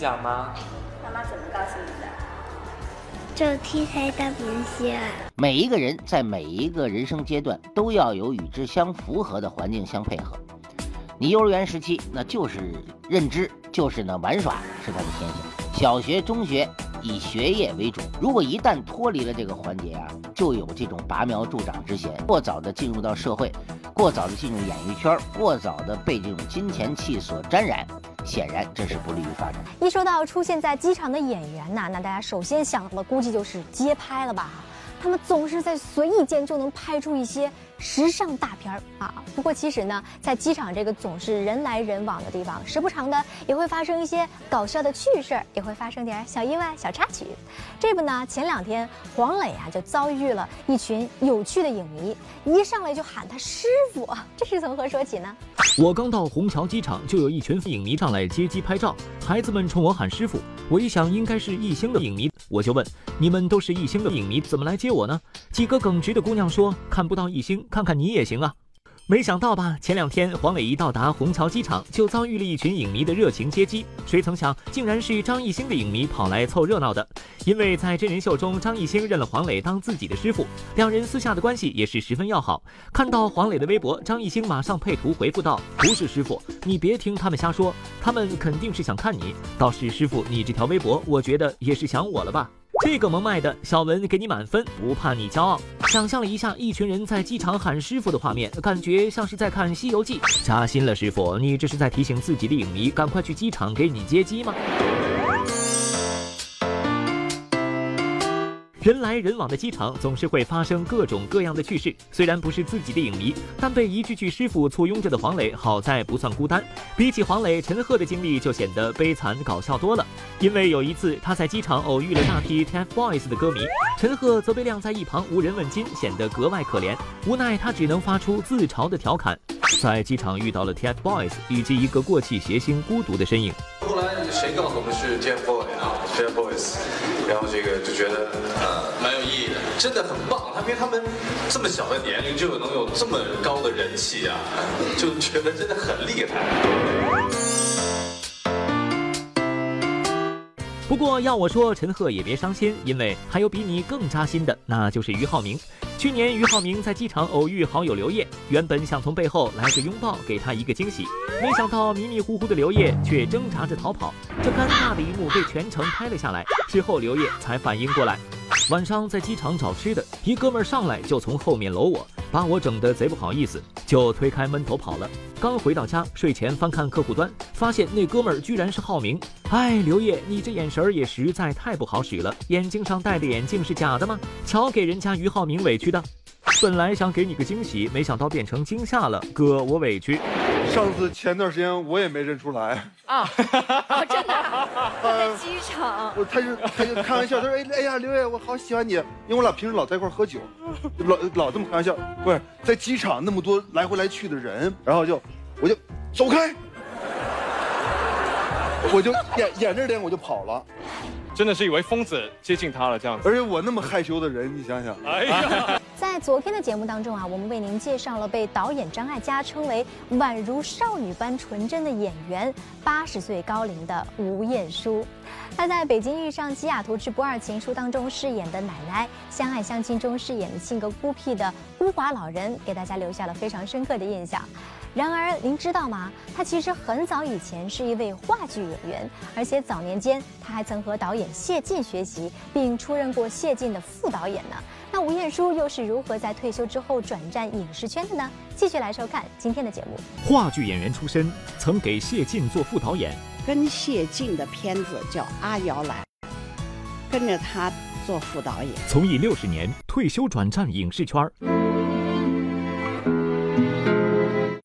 Speaker 52: 讲吗？
Speaker 53: 妈妈怎么告诉你的？
Speaker 48: 就 T 台大明星。
Speaker 35: 每一个人在每一个人生阶段都要有与之相符合的环境相配合。你幼儿园时期那就是认知，就是呢玩耍是他的天性。小学、中学以学业为主，如果一旦脱离了这个环节啊，就有这种拔苗助长之嫌。过早的进入到社会，过早的进入演艺圈，过早的被这种金钱气所沾染，显然这是不利于发展。
Speaker 2: 一说到出现在机场的演员呐，那大家首先想到的估计就是街拍了吧？他们总是在随意间就能拍出一些时尚大片儿啊。不过其实呢，在机场这个总是人来人往的地方，时不常的也会发生一些搞笑的趣事儿，也会发生点小意外、小插曲。这不呢，前两天黄磊啊就遭遇了一群有趣的影迷，一上来就喊他师傅，这是从何说起呢？
Speaker 6: 我刚到虹桥机场，就有一群影迷上来接机拍照，孩子们冲我喊师傅。我一想，应该是艺兴的影迷，我就问：你们都是艺兴的影迷，怎么来接我呢？几个耿直的姑娘说：看不到艺兴，看看你也行啊。没想到吧？前两天黄磊一到达虹桥机场，就遭遇了一群影迷的热情接机。谁曾想，竟然是张艺兴的影迷跑来凑热闹的。因为在真人秀中，张艺兴认了黄磊当自己的师傅，两人私下的关系也是十分要好。看到黄磊的微博，张艺兴马上配图回复道：“不是师傅，你别听他们瞎说，他们肯定是想看你。倒是师傅，你这条微博，我觉得也是想我了吧。”这个萌卖的小文给你满分，不怕你骄傲。想象了一下，一群人在机场喊师傅的画面，感觉像是在看《西游记》。扎心了，师傅，你这是在提醒自己的影迷赶快去机场给你接机吗？人来人往的机场总是会发生各种各样的趣事。虽然不是自己的影迷，但被一句句师傅簇拥着的黄磊，好在不算孤单。比起黄磊，陈赫的经历就显得悲惨搞笑多了。因为有一次他在机场偶遇了大批 TFBOYS 的歌迷，陈赫则被晾在一旁无人问津，显得格外可怜。无奈他只能发出自嘲的调侃。在机场遇到了 TFBOYS 以及一个过气谐星孤独的身影。
Speaker 54: 后来谁告诉我们是 TFBOYS 啊？TFBOYS，然后这个就觉得呃蛮有意义的，真的很棒。他因为他们这么小的年龄就能有这么高的人气啊，就觉得真的很厉害。
Speaker 6: 不过要我说，陈赫也别伤心，因为还有比你更扎心的，那就是俞灏明。去年俞灏明在机场偶遇好友刘烨，原本想从背后来个拥抱，给他一个惊喜，没想到迷迷糊糊的刘烨却挣扎着逃跑，这尴尬的一幕被全程拍了下来。事后刘烨才反应过来。晚上在机场找吃的，一哥们上来就从后面搂我，把我整得贼不好意思，就推开闷头跑了。刚回到家，睡前翻看客户端，发现那哥们儿居然是浩明。哎，刘烨，你这眼神儿也实在太不好使了，眼睛上戴的眼镜是假的吗？瞧给人家于浩明委屈的。本来想给你个惊喜，没想到变成惊吓了，哥，我委屈。
Speaker 36: 上次前段时间我也没认出来
Speaker 46: 啊，哦，真的，在机场，
Speaker 36: 我他就他就开玩笑，他说哎哎呀刘烨，我好喜欢你，因为我俩平时老在一块喝酒，老老这么开玩笑，不是在机场那么多来回来去的人，然后就我就走开，我就掩掩着脸我就跑了。
Speaker 55: 真的是以为疯子接近他了这样子，
Speaker 36: 而且我那么害羞的人，你想想。哎呀，
Speaker 2: 在昨天的节目当中啊，我们为您介绍了被导演张艾嘉称为宛如少女般纯真的演员，八十岁高龄的吴彦姝。她在北京遇上西雅图之不二情书当中饰演的奶奶，相爱相亲中饰演性格孤僻的孤寡老人，给大家留下了非常深刻的印象。然而，您知道吗？他其实很早以前是一位话剧演员，而且早年间他还曾和导演谢晋学习，并出任过谢晋的副导演呢。那吴彦姝又是如何在退休之后转战影视圈的呢？继续来收看今天的节目。
Speaker 6: 话剧演员出身，曾给谢晋做副导演，
Speaker 56: 跟谢晋的片子叫《阿瑶来》，跟着他做副导演。
Speaker 6: 从艺六十年，退休转战影视圈。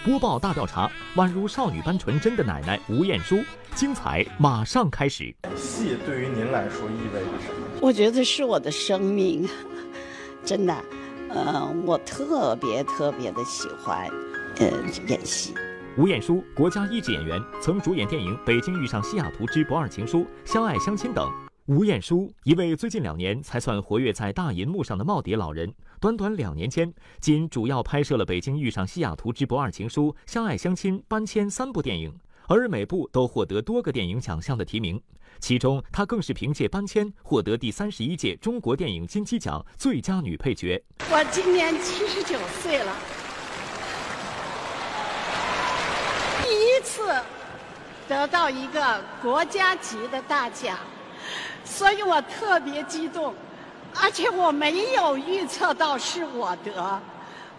Speaker 6: 播报大调查，宛如少女般纯真的奶奶吴彦姝，精彩马上开始。
Speaker 57: 戏对于您来说意味着什么？
Speaker 56: 我觉得是我的生命，真的，呃，我特别特别的喜欢，呃，演戏。
Speaker 6: 吴彦姝，国家一级演员，曾主演电影《北京遇上西雅图之不二情书》《相爱相亲》等。吴彦姝，一位最近两年才算活跃在大银幕上的耄耋老人，短短两年间，仅主要拍摄了《北京遇上西雅图之不二情书》《相爱相亲》《搬迁》三部电影，而每部都获得多个电影奖项的提名。其中，她更是凭借《搬迁》获得第三十一届中国电影金鸡奖最佳女配角。
Speaker 56: 我今年七十九岁了，第一次得到一个国家级的大奖。所以我特别激动，而且我没有预测到是我得，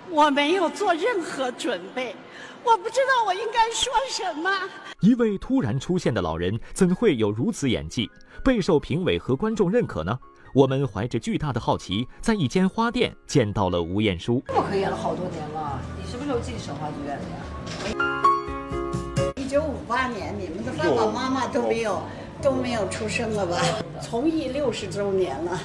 Speaker 56: 我没有做任何准备，我不知道我应该说什么。
Speaker 6: 一位突然出现的老人，怎会有如此演技，备受评委和观众认可呢？我们怀着巨大的好奇，在一间花店见到了吴彦姝。
Speaker 58: 我可演了好多年了，你什么时候进省话剧院的
Speaker 56: 呀？一九五八年，你们的爸爸妈妈都没有。都没有出生了吧？从艺六十周年了，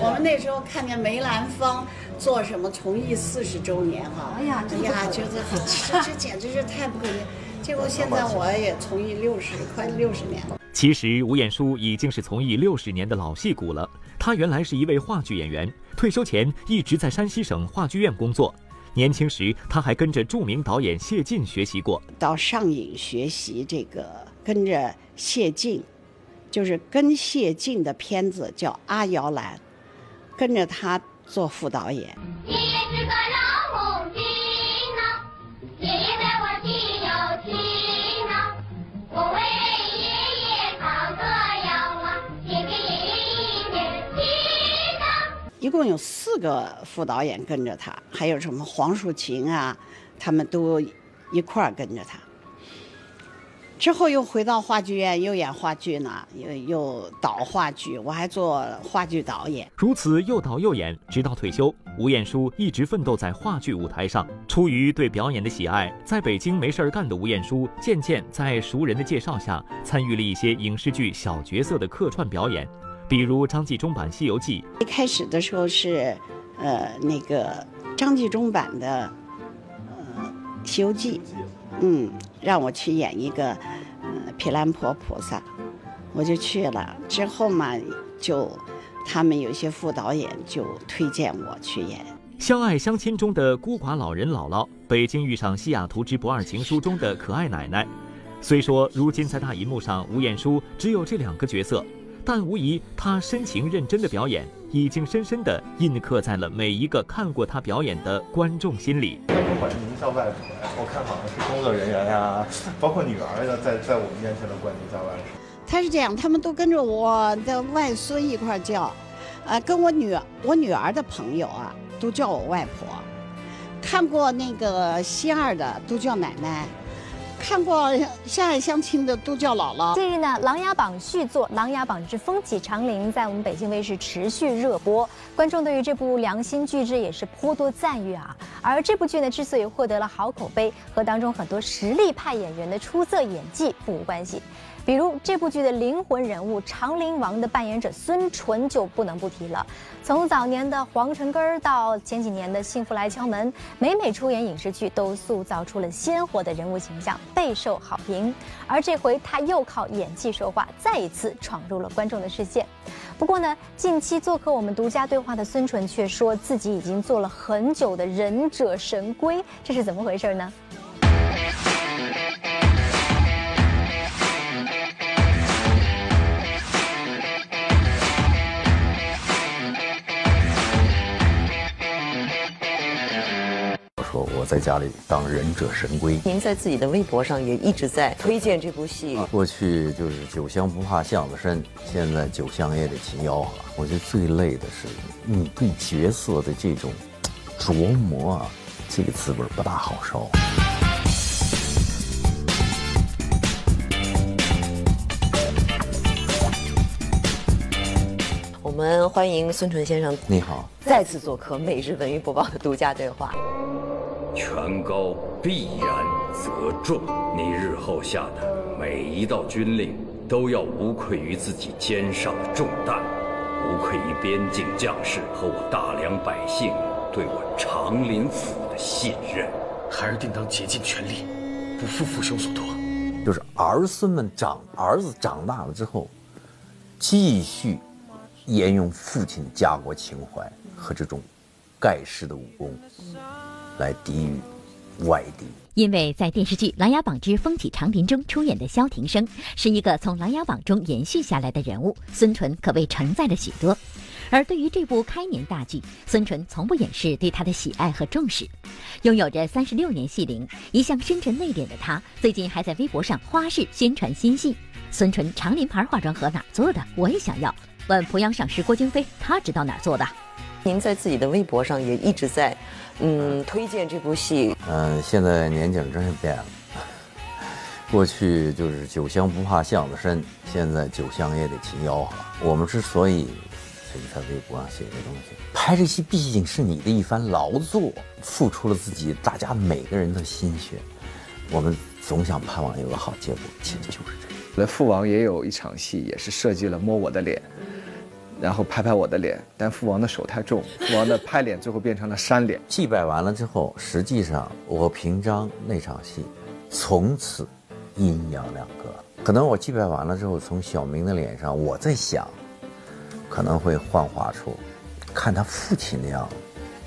Speaker 56: 我们那时候看见梅兰芳做什么从艺四十周年哈，哎呀，哎呀，觉得这这简直是太不可能。结果现在我也从艺六十快六十年了。
Speaker 6: 其实吴彦姝已经是从艺六十年的老戏骨了。她原来是一位话剧演员，退休前一直在山西省话剧院工作。年轻时，她还跟着著名导演谢晋学习过，
Speaker 56: 到上影学习这个，跟着谢晋。就是跟谢晋的片子叫《阿瑶来》，跟着他做副导演。爷爷是个老红军呐，爷爷对我挺有情呐，我为爷爷烤个窑啊，也给爷爷一点心呐。一共有四个副导演跟着他，还有什么黄树琴啊，他们都一块儿跟着他。之后又回到话剧院，又演话剧呢，又又导话剧，我还做话剧导演。
Speaker 6: 如此又导又演，直到退休，吴彦姝一直奋斗在话剧舞台上。出于对表演的喜爱，在北京没事儿干的吴彦姝，渐渐在熟人的介绍下，参与了一些影视剧小角色的客串表演，比如张纪中版《西游记》。
Speaker 56: 一开始的时候是，呃，那个张纪中版的，呃，《西游记》，嗯，让我去演一个，呃，毗蓝婆菩萨，我就去了。之后嘛，就他们有些副导演就推荐我去演。
Speaker 6: 相爱相亲中的孤寡老人姥姥，北京遇上西雅图之不二情书中的可爱奶奶。虽说如今在大银幕上，吴彦姝只有这两个角色，但无疑她深情认真的表演，已经深深地印刻在了每一个看过他表演的观众心里。
Speaker 57: 观众管您叫外婆呀，我看好像是工作人员呀，包括女儿呀，在在我们面前都管您叫外婆。
Speaker 56: 他是这样，他们都跟着我的外孙一块儿叫，呃，跟我女我女儿的朋友啊，都叫我外婆。看过那个西二的都叫奶奶，看过相爱相亲的都叫姥姥。
Speaker 2: 近日呢，《琅琊榜》续作《琅琊榜之风起长林》在我们北京卫视持续热播，观众对于这部良心巨制也是颇多赞誉啊。而这部剧呢，之所以获得了好口碑，和当中很多实力派演员的出色演技不无关系。比如这部剧的灵魂人物长林王的扮演者孙淳就不能不提了。从早年的皇城根儿到前几年的幸福来敲门，每每出演影视剧都塑造出了鲜活的人物形象，备受好评。而这回他又靠演技说话，再一次闯入了观众的视线。不过呢，近期做客我们独家对话的孙淳却说自己已经做了很久的忍者神龟，这是怎么回事呢？
Speaker 59: 我在家里当忍者神龟。
Speaker 60: 您在自己的微博上也一直在推荐这部戏。
Speaker 59: 过去就是酒香不怕巷子深，现在酒香也得勤吆喝。我觉得最累的是你对角色的这种琢磨啊，这个滋味不大好受。
Speaker 60: 我们欢迎孙淳先生
Speaker 59: 你好，
Speaker 60: 再次做客《每日文娱播报》的独家对话。
Speaker 61: 权高必然则重，你日后下的每一道军令都要无愧于自己肩上的重担，无愧于边境将士和我大梁百姓对我长林府的信任。
Speaker 62: 孩儿定当竭尽全力，不负父兄所托。
Speaker 59: 就是儿孙们长，儿子长大了之后，继续沿用父亲的家国情怀和这种盖世的武功，来抵御外敌。
Speaker 14: 因为在电视剧《琅琊榜之风起长林》中出演的萧庭生，是一个从《琅琊榜》中延续下来的人物，孙淳可谓承载了许多。而对于这部开年大剧，孙淳从不掩饰对他的喜爱和重视。拥有着三十六年戏龄，一向深沉内敛的他，最近还在微博上花式宣传新戏。孙淳长林牌化妆盒哪做的？我也想要。问濮阳赏识郭京飞，他知道哪儿做的。
Speaker 60: 您在自己的微博上也一直在，嗯，推荐这部戏。
Speaker 59: 嗯，现在年景真是变了。过去就是酒香不怕巷子深，现在酒香也得勤吆喝。我们之所以所以在微博上写这东西，拍这戏毕竟是你的一番劳作，付出了自己大家每个人的心血，我们总想盼望有个好结果，其实就是这样。
Speaker 63: 那父王也有一场戏，也是设计了摸我的脸，然后拍拍我的脸，但父王的手太重，父王的拍脸最后变成了扇脸。
Speaker 59: 祭拜完了之后，实际上我平章那场戏，从此阴阳两隔。可能我祭拜完了之后，从小明的脸上，我在想，可能会幻化出看他父亲那样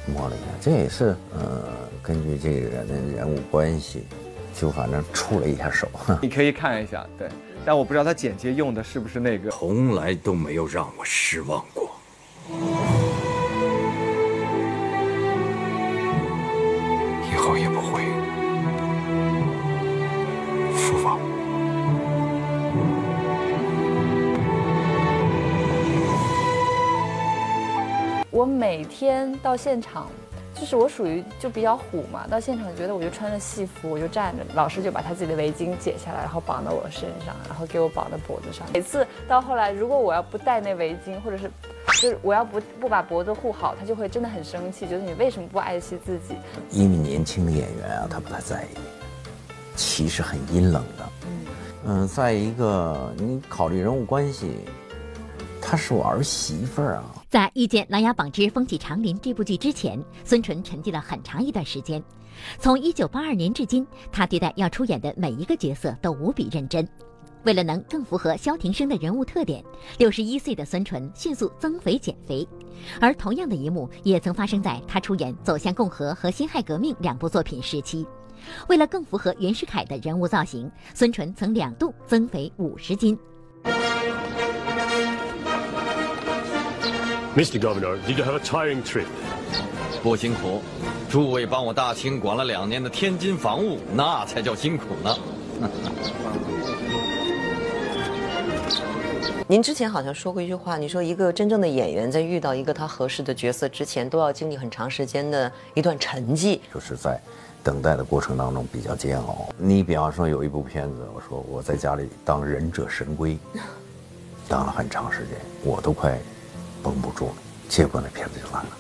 Speaker 59: 摸了一下，这也是呃根据这个人的人物关系，就反正触了一下手。
Speaker 63: 你可以看一下，对，但我不知道他剪接用的是不是那个。
Speaker 61: 从来都没有让我失望过。
Speaker 62: 以后也不会。父王，
Speaker 46: 我每天到现场
Speaker 64: 就是我属于就比较虎嘛，到现场觉得我就穿着戏服，我就站着，老师就把他自己的围巾解下来，然后绑到我身上，然后给我绑在脖子上。每次到后来，如果我要不戴那围巾，或者是就是我要不不把脖子护好，他就会真的很生气，觉得你为什么不爱惜自己？
Speaker 59: 因为年轻的演员啊，他不太在意，其实很阴冷的。嗯，再一个，你考虑人物关系，她是我儿媳妇儿啊。
Speaker 14: 在遇见《琅琊榜之风起长林》这部剧之前，孙淳沉寂了很长一段时间。从1982年至今，他对待要出演的每一个角色都无比认真。为了能更符合萧庭生的人物特点，61岁的孙淳迅速增肥减肥。而同样的一幕也曾发生在他出演《走向共和》和《辛亥革命》两部作品时期。为了更符合袁世凯的人物造型，孙淳曾两度增肥五十斤。
Speaker 65: Mr. Governor, did you have a tiring trip?
Speaker 66: 不辛苦，诸位帮我大清管了两年的天津防务，那才叫辛苦呢。
Speaker 60: 您之前好像说过一句话，你说一个真正的演员在遇到一个他合适的角色之前，都要经历很长时间的一段沉寂。
Speaker 59: 就是在等待的过程当中比较煎熬。你比方说有一部片子，我说我在家里当忍者神龟，当了很长时间，我都快绷不住了，结果那片子就完了。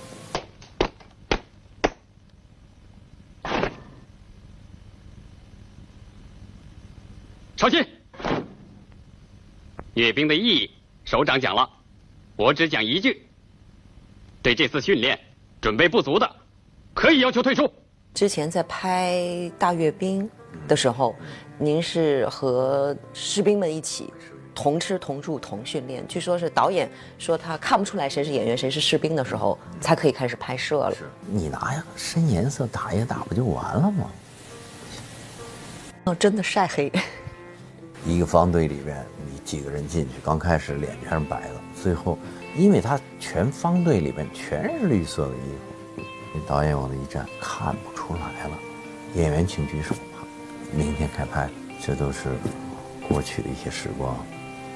Speaker 67: 小心，阅兵的意义，首长讲了，我只讲一句：对这次训练准备不足的，可以要求退出。
Speaker 60: 之前在拍大阅兵的时候，您是和士兵们一起同吃同住同训练。据说是导演说他看不出来谁是演员谁是士兵的时候，才可以开始拍摄了。
Speaker 59: 你拿呀深颜色打一打不就完了吗？
Speaker 60: 哦，真的晒黑。
Speaker 59: 一个方队里边，你几个人进去，刚开始脸全是白的，最后，因为他全方队里边全是绿色的衣服，那导演往那一站，看不出来了。演员请举手吧，明天开拍，这都是过去的一些时光。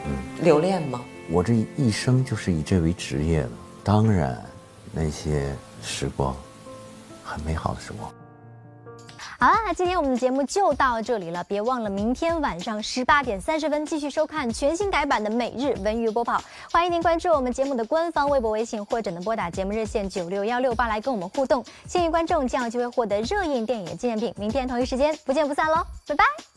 Speaker 60: 嗯，留恋吗？
Speaker 59: 我这一生就是以这为职业的，当然，那些时光，很美好的时光。
Speaker 2: 好啦，今天我们的节目就到这里了，别忘了明天晚上十八点三十分继续收看全新改版的每日文娱播报。欢迎您关注我们节目的官方微博、微信，或者能拨打节目热线九六幺六八来跟我们互动。幸运观众将有机会获得热映电影的纪念品。明天同一时间不见不散喽，拜拜。